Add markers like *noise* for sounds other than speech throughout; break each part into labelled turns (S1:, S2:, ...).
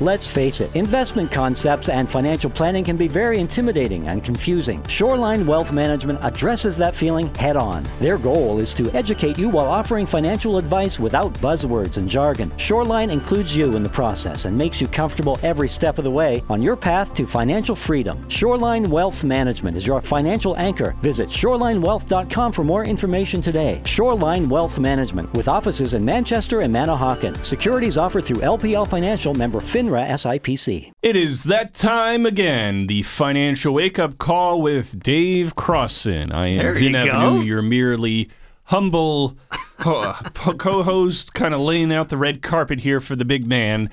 S1: Let's face it, investment concepts and financial planning can be very intimidating and confusing. Shoreline Wealth Management addresses that feeling head on. Their goal is to educate you while offering financial advice without buzzwords and jargon. Shoreline includes you in the process and makes you comfortable every step of the way on your path to financial freedom. Shoreline Wealth Management is your financial anchor. Visit shorelinewealth.com for more information today. Shoreline Wealth Management with offices in Manchester and Manahawkin. Securities offered through LPL Financial member FINRA SIPC.
S2: It is that time again. The financial wake up call with Dave Crossan. I am
S3: There
S2: Vin
S3: you go.
S2: Avenue, your merely humble co *laughs* host, kind of laying out the red carpet here for the big man.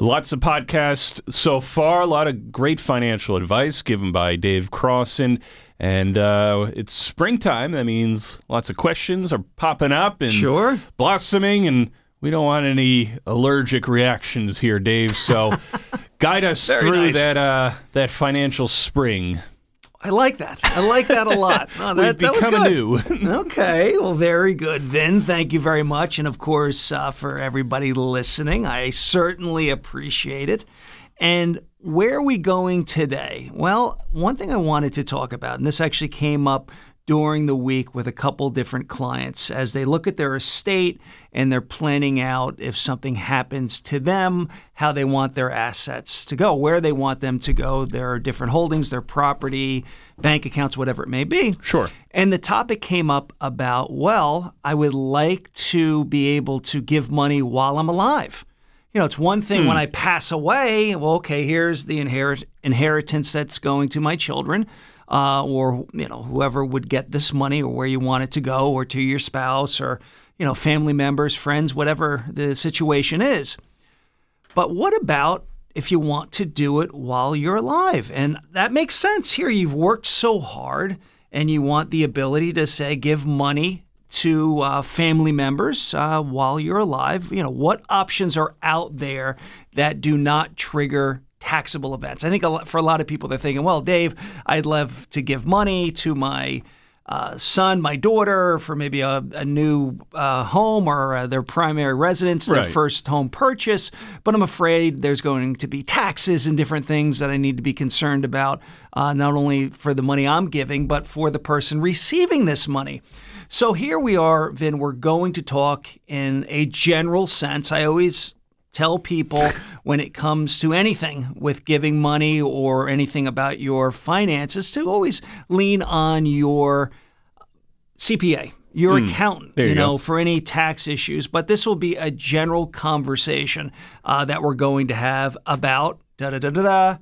S2: Lots of podcasts so far, a lot of great financial advice given by Dave Crossan. And uh, it's springtime. That means lots of questions are popping up and
S3: Sure.
S2: blossoming, and we don't want any allergic reactions here, Dave. So *laughs* guide us
S3: Very
S2: through
S3: nice.
S2: that uh, that financial spring.
S3: I like that. I like that a lot. *laughs* That,
S2: We've
S3: that was
S2: become
S3: good.
S2: anew. *laughs*
S3: okay, well, very good, Vin. Thank you very much. And of course, uh, for everybody listening, I certainly appreciate it. And where are we going today? Well, one thing I wanted to talk about, and this actually came up during the week with a couple different clients as they look at their estate and they're planning out if something happens to them, how they want their assets to go, where they want them to go, their different holdings, their property, bank accounts, whatever it may be.
S2: Sure.
S3: And the topic came up about, well, I would like to be able to give money while I'm alive. You know, it's one thing when hmm. I pass away, well, okay, here's the inherit- inheritance that's going to my children. Uh, or you know whoever would get this money or where you want it to go or to your spouse or you know family members friends whatever the situation is but what about if you want to do it while you're alive? And that makes sense here. You've worked so hard and you want the ability to say, give money to uh, family members uh, while you're alive. You know, what options are out there that do not trigger taxable events? I think a lot, for a lot of people, they're thinking, well, Dave, I'd love to give money to my uh, son, my daughter, for maybe a, a new uh, home or uh, their primary residence, their
S2: Right.
S3: first home purchase. But I'm afraid there's going to be taxes and different things that I need to be concerned about, uh, not only for the money I'm giving, but for the person receiving this money. So here we are, Vin. We're going to talk in a general sense. I always tell people when it comes to anything with giving money or anything about your finances to always lean on your CPA, your accountant,
S2: Hmm. There you
S3: know,
S2: go.
S3: for any tax issues. But this will be a general conversation uh, that we're going to have about da da da da da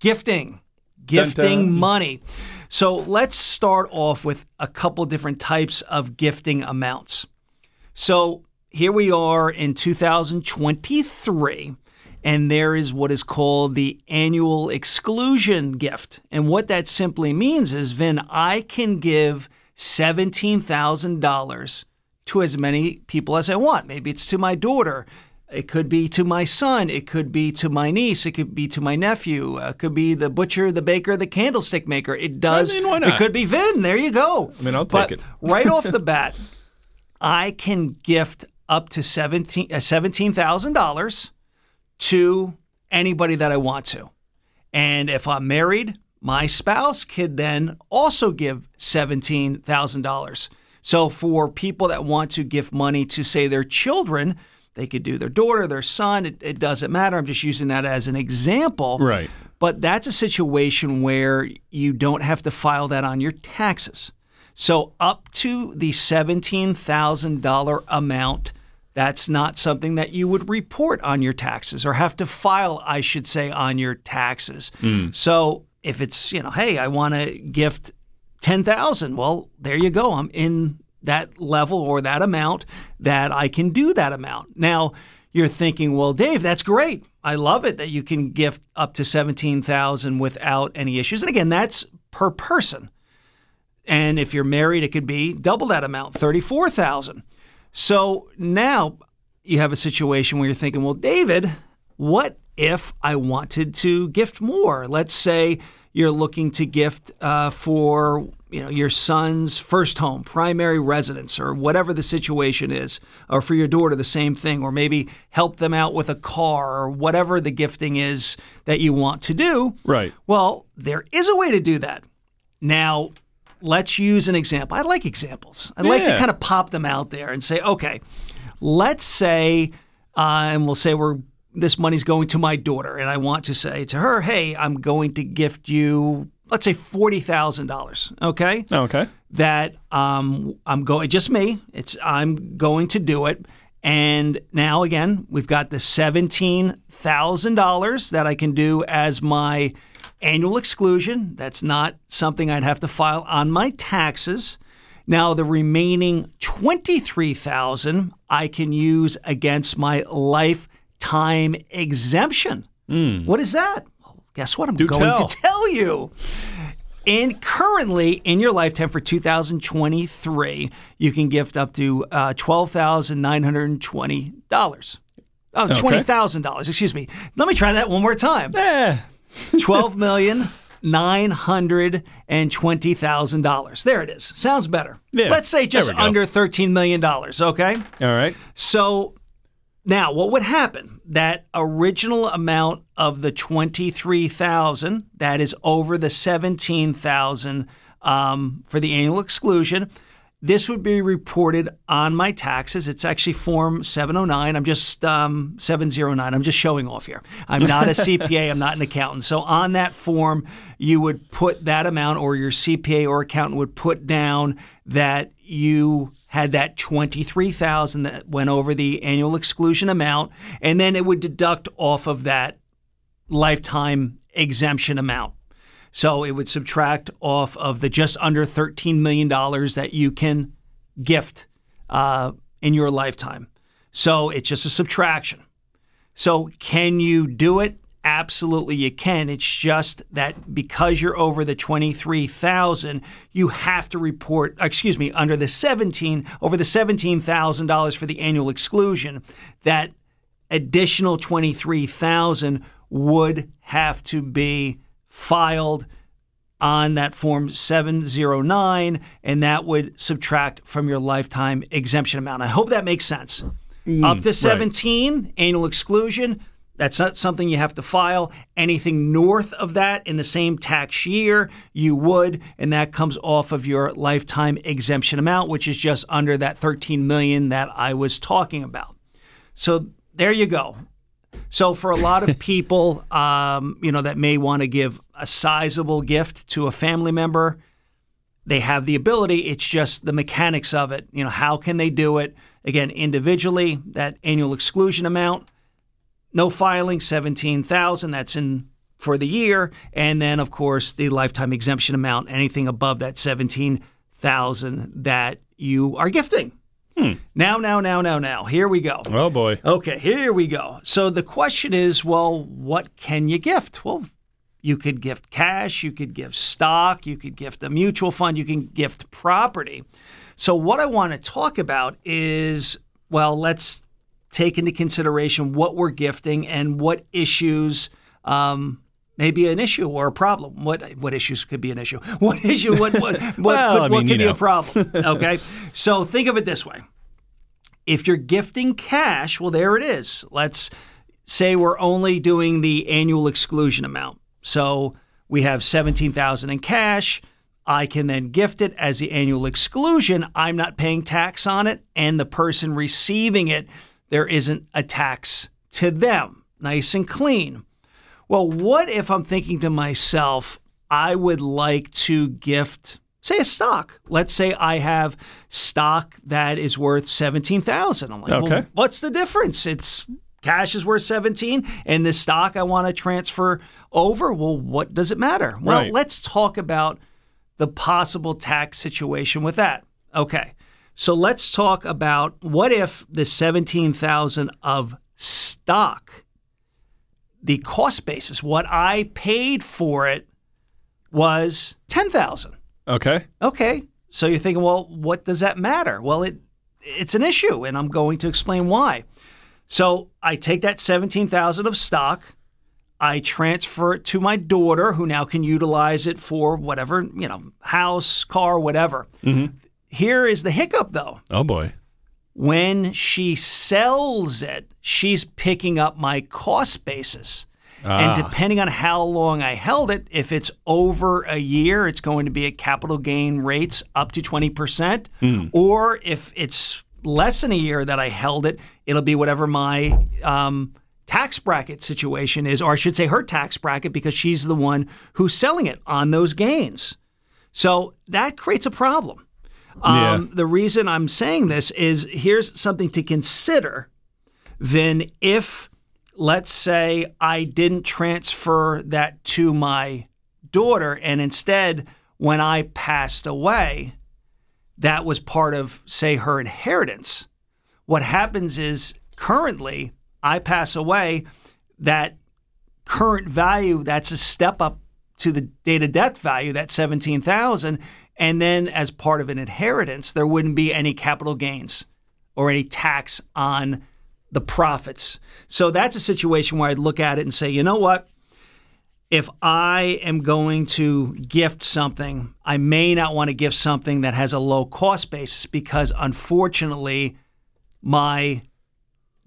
S3: gifting, gifting
S2: dun.
S3: money. So let's start off with a couple different types of gifting amounts. So here we are in 2023, and there is what is called the annual exclusion gift. And what that simply means is, Vin, I can give $17,000 to as many people as I want. Maybe it's to my daughter. It could be to my son. It could be to my niece. It could be to my nephew. Uh, it could be the butcher, the baker, the candlestick maker. It does.
S2: mean, why
S3: It could be Vin. There you go.
S2: I mean, I'll
S3: But
S2: take it.
S3: right off *laughs* the bat, I can gift up to seventeen uh, seventeen thousand dollars to anybody that I want to, and if I'm married, my spouse could then also give seventeen thousand dollars. So for people that want to give money to say their children, they could do their daughter, their son. It, it doesn't matter. I'm just using that as an example.
S2: Right.
S3: But that's a situation where you don't have to file that on your taxes. So up to the $17,000 amount, that's not something that you would report on your taxes or have to file, I should say, on your taxes. Hmm. So if it's, you know, hey, I want to gift 10,000, well, there you go. I'm in that level or that amount that I can do that amount. Now, you're thinking, well, Dave, that's great. I love it that you can gift up to 17,000 without any issues. And again, that's per person. And if you're married, it could be double that amount, 34,000. So now you have a situation where you're thinking, well, David, what if I wanted to gift more? Let's say you're looking to gift uh, for you know your son's first home, primary residence, or whatever the situation is, or for your daughter the same thing, or maybe help them out with a car or whatever the gifting is that you want to do.
S2: Right.
S3: Well, there is a way to do that. Now, let's use an example. I like examples. I like to kind of pop them out there and say, okay, let's say, uh, and we'll say we're this money's going to my daughter, and I want to say to her, hey, I'm going to gift you, let's say forty thousand dollars. Okay,
S2: Okay.
S3: that um, I'm going just me. It's I'm going to do it. And now again, we've got the seventeen thousand dollars that I can do as my annual exclusion. That's not something I'd have to file on my taxes. Now the remaining twenty three thousand I can use against my lifetime exemption. What is that? Well, guess what? I'm going
S2: tell.
S3: to tell you. And currently, in your lifetime for 2023, you can gift up to uh, $12,920. Oh, $20,000, excuse me. Let me try that one more time.
S2: Eh.
S3: Twelve million nine hundred and twenty thousand dollars. There it is. Sounds better.
S2: Yeah,
S3: Let's say just under thirteen million dollars. Okay.
S2: All right.
S3: So now what would happen? That original amount of the 23,000 that is over the 17,000 um, for the annual exclusion. This would be reported on my taxes. It's actually Form 709. I'm just um, 709. I'm just showing off here. I'm *laughs* not a CPA. I'm not an accountant. So on that form, you would put that amount, or your CPA or accountant would put down that you had that 23,000 that went over the annual exclusion amount and then it would deduct off of that lifetime exemption amount. So it would subtract off of the just under $13 million that you can gift uh, in your lifetime. So it's just a subtraction. So can you do it? Absolutely, you can. It's just that because you're over the twenty-three thousand, you have to report. Excuse me, under the seventeen, over the seventeen thousand dollars for the annual exclusion, that additional twenty-three thousand would have to be filed on that form 709 and that would subtract from your lifetime exemption amount. I hope that makes sense. Up to 17 annual exclusion, that's not something you have to file. Anything north of that in the same tax year, you would, and that comes off of your lifetime exemption amount, which is just under that 13 million that I was talking about. So there you go. So for a lot of *laughs* people, um, you know, that may want to give a sizable gift to a family member, they have the ability. It's just the mechanics of it. You know, how can they do it? Again, individually, that annual exclusion amount, no filing, seventeen thousand. That's in for the year, and then of course the lifetime exemption amount, anything above that seventeen thousand that you are gifting. Hmm. Now, now, now, now, now. Here we go.
S2: Oh boy.
S3: Okay, here we go. So the question is, well, what can you gift? Well, you could gift cash, you could gift stock, you could gift a mutual fund, you can gift property. So what I want to talk about is, well, let's take into consideration what we're gifting and what issues um, may be an issue or a problem. What what issues could be an issue? *laughs* What issue? What what what, *laughs*
S2: Well,
S3: could,
S2: I
S3: what
S2: mean,
S3: could be a problem? *laughs* Okay, so think of it this way if you're gifting cash, well, there it is. Let's say we're only doing the annual exclusion amount. So we have 17,000 in cash. I can then gift it as the annual exclusion. I'm not paying tax on it, and the person receiving it, there isn't a tax to them. Nice and clean. Well, what if I'm thinking to myself, I would like to gift, say, a stock. Let's say I have stock that is worth seventeen thousand. I'm like, well,
S2: Okay.
S3: what's the difference? It's cash is worth seventeen, and this stock I want to transfer over. Well, what does it matter? Well,
S2: Right.
S3: let's talk about the possible tax situation with that. Okay. So let's talk about what if the 17,000 of stock the cost basis what I paid for it was 10,000.
S2: Okay.
S3: Okay. So you're thinking, well, what does that matter? Well, it it's an issue and I'm going to explain why. So I take that 17,000 of stock, I transfer it to my daughter, who now can utilize it for whatever, you know, house, car, whatever. Mm-hmm. Here is the hiccup, though.
S2: Oh boy.
S3: When she sells it, she's picking up my cost basis. And ah. depending on how long I held it, if it's over a year, it's going to be at capital gain rates up to 20%. Hmm. Or if it's less than a year that I held it, it'll be whatever my um, tax bracket situation is, or I should say her tax bracket, because she's the one who's selling it on those gains. So that creates a problem. Um, The reason I'm saying this is here's something to consider. Then, if let's say I didn't transfer that to my daughter, and instead, when I passed away, that was part of, say, her inheritance. What happens is currently, I pass away, that current value, that's a step up to the date of death value, that 17,000. And then as part of an inheritance, there wouldn't be any capital gains or any tax on the profits. So that's a situation where I'd look at it and say, you know what? If I am going to gift something, I may not want to gift something that has a low cost basis because unfortunately, my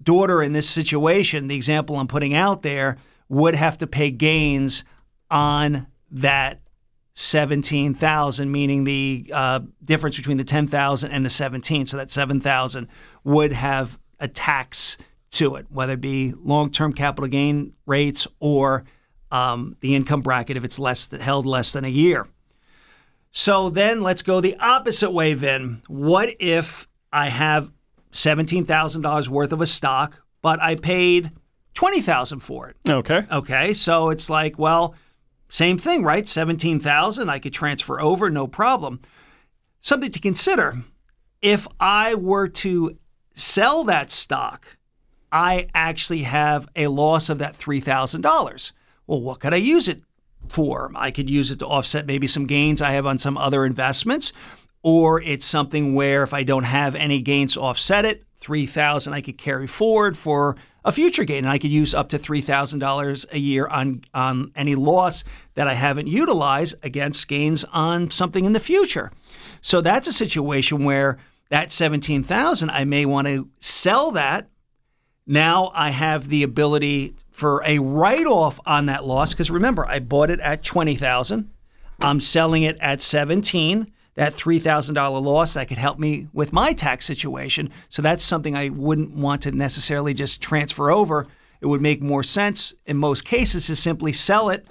S3: daughter in this situation, the example I'm putting out there, would have to pay gains on that 17,000, meaning the uh, difference between the 10,000 and the 17. So that 7,000 would have a tax to it, whether it be long-term capital gain rates or um, the income bracket if it's less held less than a year. So then let's go the opposite way. Then what if I have seventeen thousand dollars worth of a stock, but I paid twenty thousand for it?
S2: Okay.
S3: Okay, so it's like, well, same thing, right? 17,000 I could transfer over, no problem. Something to consider. If I were to sell that stock, I actually have a loss of that $3,000. Well, what could I use it for? I could use it to offset maybe some gains I have on some other investments, or it's something where if I don't have any gains offset it, 3000 I could carry forward for a future gain and I could use up to $3,000 a year on on any loss that I haven't utilized against gains on something in the future. So that's a situation where that 17,000 I may want to sell that now I have the ability for a write-off on that loss because remember I bought it at 20,000. I'm selling it at 17 that $3,000 loss that could help me with my tax situation. So that's something I wouldn't want to necessarily just transfer over. It would make more sense in most cases to simply sell it,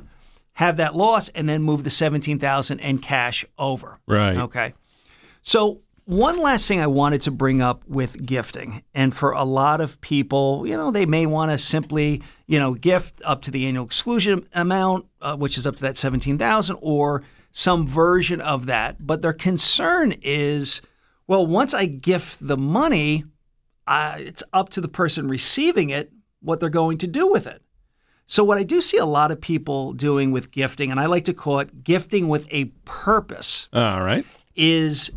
S3: have that loss, and then move the 17,000 and cash over.
S2: Right.
S3: Okay. So one last thing I wanted to bring up with gifting, and for a lot of people, you know, they may want to simply, you know, gift up to the annual exclusion amount, uh, which is up to that seventeen thousand, or some version of that. But their concern is, well, once I gift the money, uh, it's up to the person receiving it what they're going to do with it. So, what I do see a lot of people doing with gifting, and I like to call it gifting with a purpose,
S2: All right.
S3: is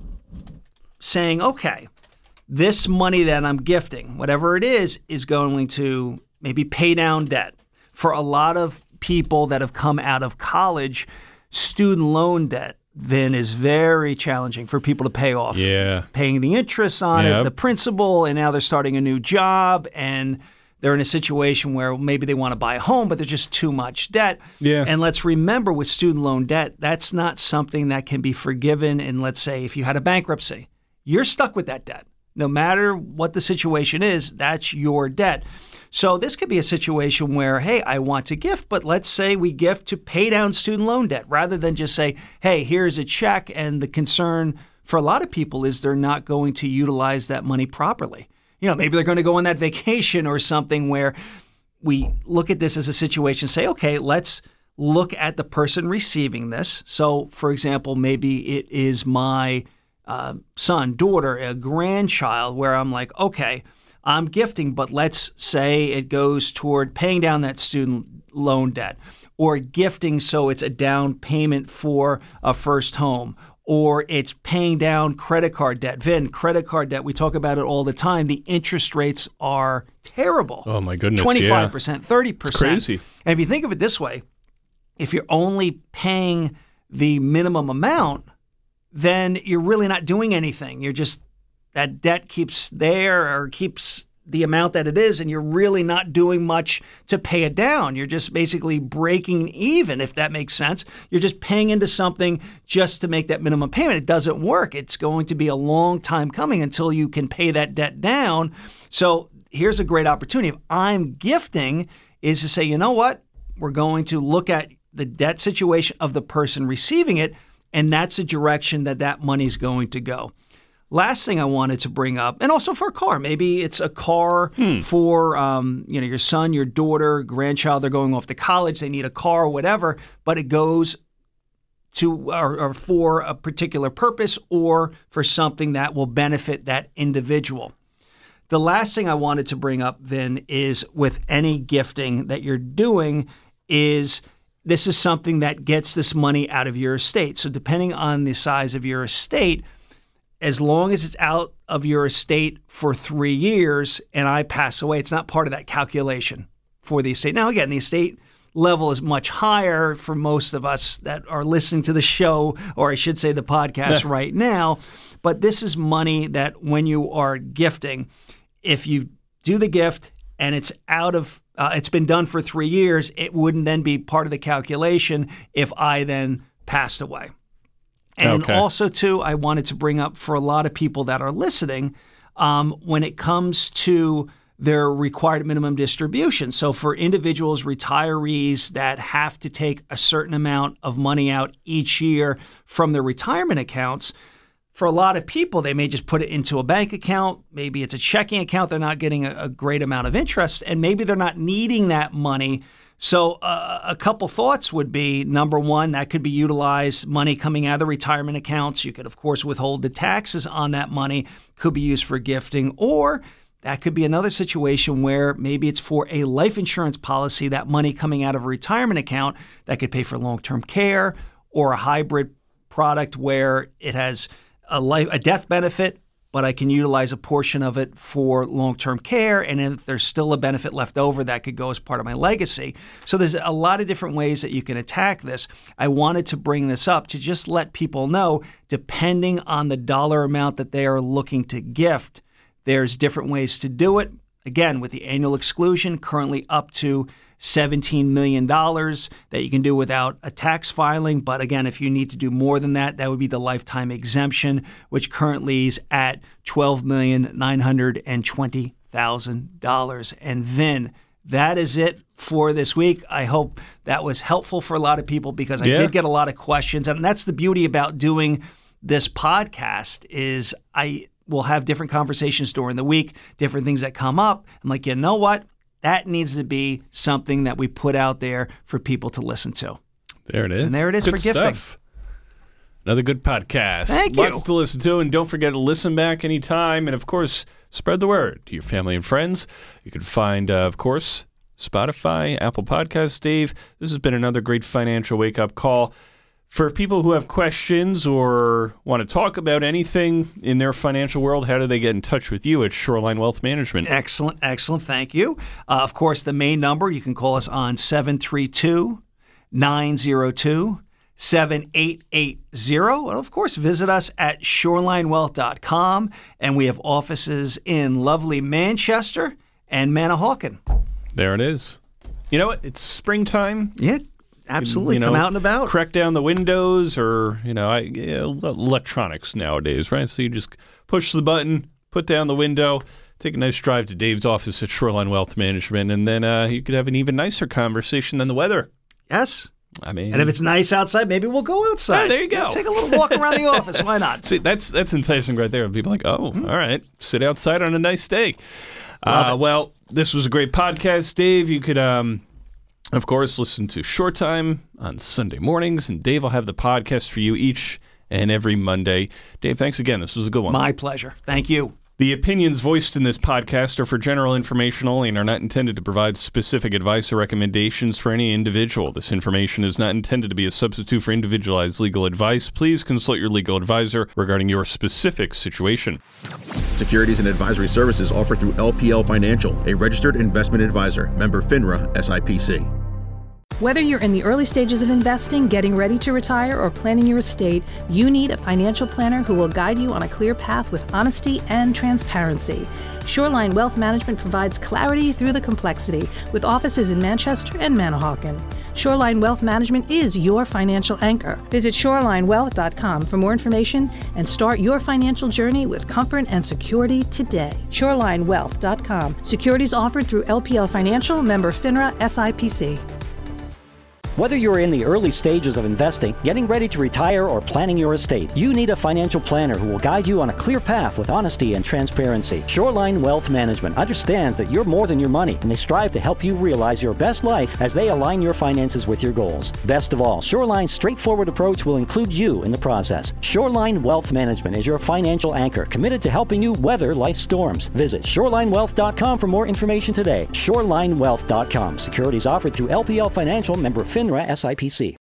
S3: saying, okay, this money that I'm gifting, whatever it is, is going to maybe pay down debt. For a lot of people that have come out of college, student loan debt then is very challenging for people to pay off.
S2: Yeah.
S3: Paying the interest on it, the principal, and now they're starting a new job and they're in a situation where maybe they want to buy a home, but there's just too much debt.
S2: Yeah.
S3: And let's remember with student loan debt, that's not something that can be forgiven. And let's say if you had a bankruptcy, you're stuck with that debt. No matter what the situation is, that's your debt. So this could be a situation where, hey, I want to gift, but let's say we gift to pay down student loan debt rather than just say, hey, here's a check. And the concern for a lot of people is they're not going to utilize that money properly. You know, maybe they're going to go on that *laughs* vacation or something where we look at this as a situation, say, okay, let's look at the person receiving this. So, for example, maybe it is my uh, son, daughter, a grandchild, where I'm like, okay, I'm gifting, but let's say it goes toward paying down that student loan debt or gifting so it's a down payment for a first home or it's paying down credit card debt. Vin, credit card debt, we talk about it all the time. The interest rates are terrible.
S2: Oh, my goodness,
S3: 25%,
S2: yeah.
S3: 30%.
S2: It's crazy.
S3: And if you think of it this way, if you're only paying the minimum amount, then you're really not doing anything. You're just that debt keeps there or keeps the amount that it is, and you're really not doing much to pay it down. You're just basically breaking even, if that makes sense. You're just paying into something just to make that minimum payment. It doesn't work. It's going to be a long time coming until you can pay that debt down. So here's a great opportunity. If I'm gifting, is to say, you know what? We're going to look at the debt situation of the person receiving it, and that's the direction that that money's going to go. Last thing I wanted to bring up, and also for a car, maybe it's a car for um, you know your son, your daughter, grandchild. They're going off to college. They need a car, whatever. But it goes to or, or for a particular purpose or for something that will benefit that individual. The last thing I wanted to bring up then is with any gifting that you're doing is this is something that gets this money out of your estate. So depending on the size of your estate, as long as it's out of your estate for 3 years and I pass away, it's not part of that calculation for the estate. Now again, the estate level is much higher for most of us that are listening to the show or I should say the podcast right now, but this is money that when you are gifting if you do the gift and it's out of uh, it's been done for three years, it wouldn't then be part of the calculation if I then passed away. And
S2: Okay.
S3: also, too, I wanted to bring up for a lot of people that are listening, um, when it comes to their required minimum distribution. So, for individuals, retirees that have to take a certain amount of money out each year from their retirement accounts, for a lot of people, they may just put it into a bank account. Maybe it's a checking account. They're not getting a, a great amount of interest, and maybe they're not needing that money. So, uh, a couple thoughts would be number one, that could be utilized money coming out of the retirement accounts. You could, of course, withhold the taxes on that money, could be used for gifting, or that could be another situation where maybe it's for a life insurance policy, that money coming out of a retirement account that could pay for long term care or a hybrid product where it has a life a death benefit but I can utilize a portion of it for long-term care and if there's still a benefit left over that could go as part of my legacy. So there's a lot of different ways that you can attack this. I wanted to bring this up to just let people know depending on the dollar amount that they are looking to gift, there's different ways to do it. Again, with the annual exclusion currently up to $17 million that you can do without a tax filing. But again, if you need to do more than that, that would be the lifetime exemption, which currently is at $12,920,000. And then that is it for this week. I hope that was helpful for a lot of people because I
S2: Yeah.
S3: did get a lot of questions. And that's the beauty about doing this podcast is I will have different conversations during the week, different things that come up. I'm like, you know what? That needs to be something that we put out there for people to listen to.
S2: There it is.
S3: And there it is
S2: Good
S3: for gifting.
S2: stuff. Another good podcast.
S3: Thank
S2: Lots
S3: you.
S2: to listen to, and don't forget to listen back anytime. And of course, spread the word to your family and friends. You can find, uh, of course, Spotify, Apple Podcasts. Dave, this has been another great financial wake up call. For people who have questions or want to talk about anything in their financial world, how do they get in touch with you at Shoreline Wealth Management?
S3: Excellent, excellent. Thank you. Uh, of course, the main number, you can call us on 732 902 7880. And of course, visit us at shorelinewealth.com. And we have offices in lovely Manchester and Manahawkin.
S2: There it is. You know what? It's springtime.
S3: Yeah, absolutely.
S2: you know,
S3: Come out and about.
S2: Crack down the windows, or you know, I, yeah, electronics nowadays, right? So you just push the button, put down the window, take a nice drive to Dave's office at Shoreline Wealth Management, and then uh, you could have an even nicer conversation than the weather.
S3: Yes.
S2: I mean,
S3: And if it's nice outside, maybe we'll go outside.
S2: Ah, there you go.
S3: Take a little walk around the office. Why not? *laughs*
S2: See, that's that's enticing right there. People are like, oh,
S3: Hmm.
S2: all right, sit outside on a nice day. Uh, well, this was a great podcast, Dave. You could, um, of course, listen to Short Time on Sunday mornings, and Dave will have the podcast for you each and every Monday. Dave, thanks again. This was a good one.
S3: My pleasure. Thank you.
S2: The opinions voiced in this podcast are for general information only and are not intended to provide specific advice or recommendations for any individual. This information is not intended to be a substitute for individualized legal advice. Please consult your legal advisor regarding your specific situation.
S4: Securities and advisory services offered through LPL Financial, a registered investment advisor, member FINRA SIPC.
S5: Whether you're in the early stages of investing, getting ready to retire, or planning your estate, you need a financial planner who will guide you on a clear path with honesty and transparency. Shoreline Wealth Management provides clarity through the complexity with offices in Manchester and Manahawkin. Shoreline Wealth Management is your financial anchor. Visit shorelinewealth.com for more information and start your financial journey with comfort and security today. Shorelinewealth.com. Securities offered through LPL Financial, member FINRA SIPC.
S1: Whether you're in the early stages of investing, getting ready to retire, or planning your estate, you need a financial planner who will guide you on a clear path with honesty and transparency. Shoreline Wealth Management understands that you're more than your money, and they strive to help you realize your best life as they align your finances with your goals. Best of all, Shoreline's straightforward approach will include you in the process. Shoreline Wealth Management is your financial anchor, committed to helping you weather life's storms. Visit shorelinewealth.com for more information today. Shorelinewealth.com. Securities offered through LPL Financial member FINRA SIPC.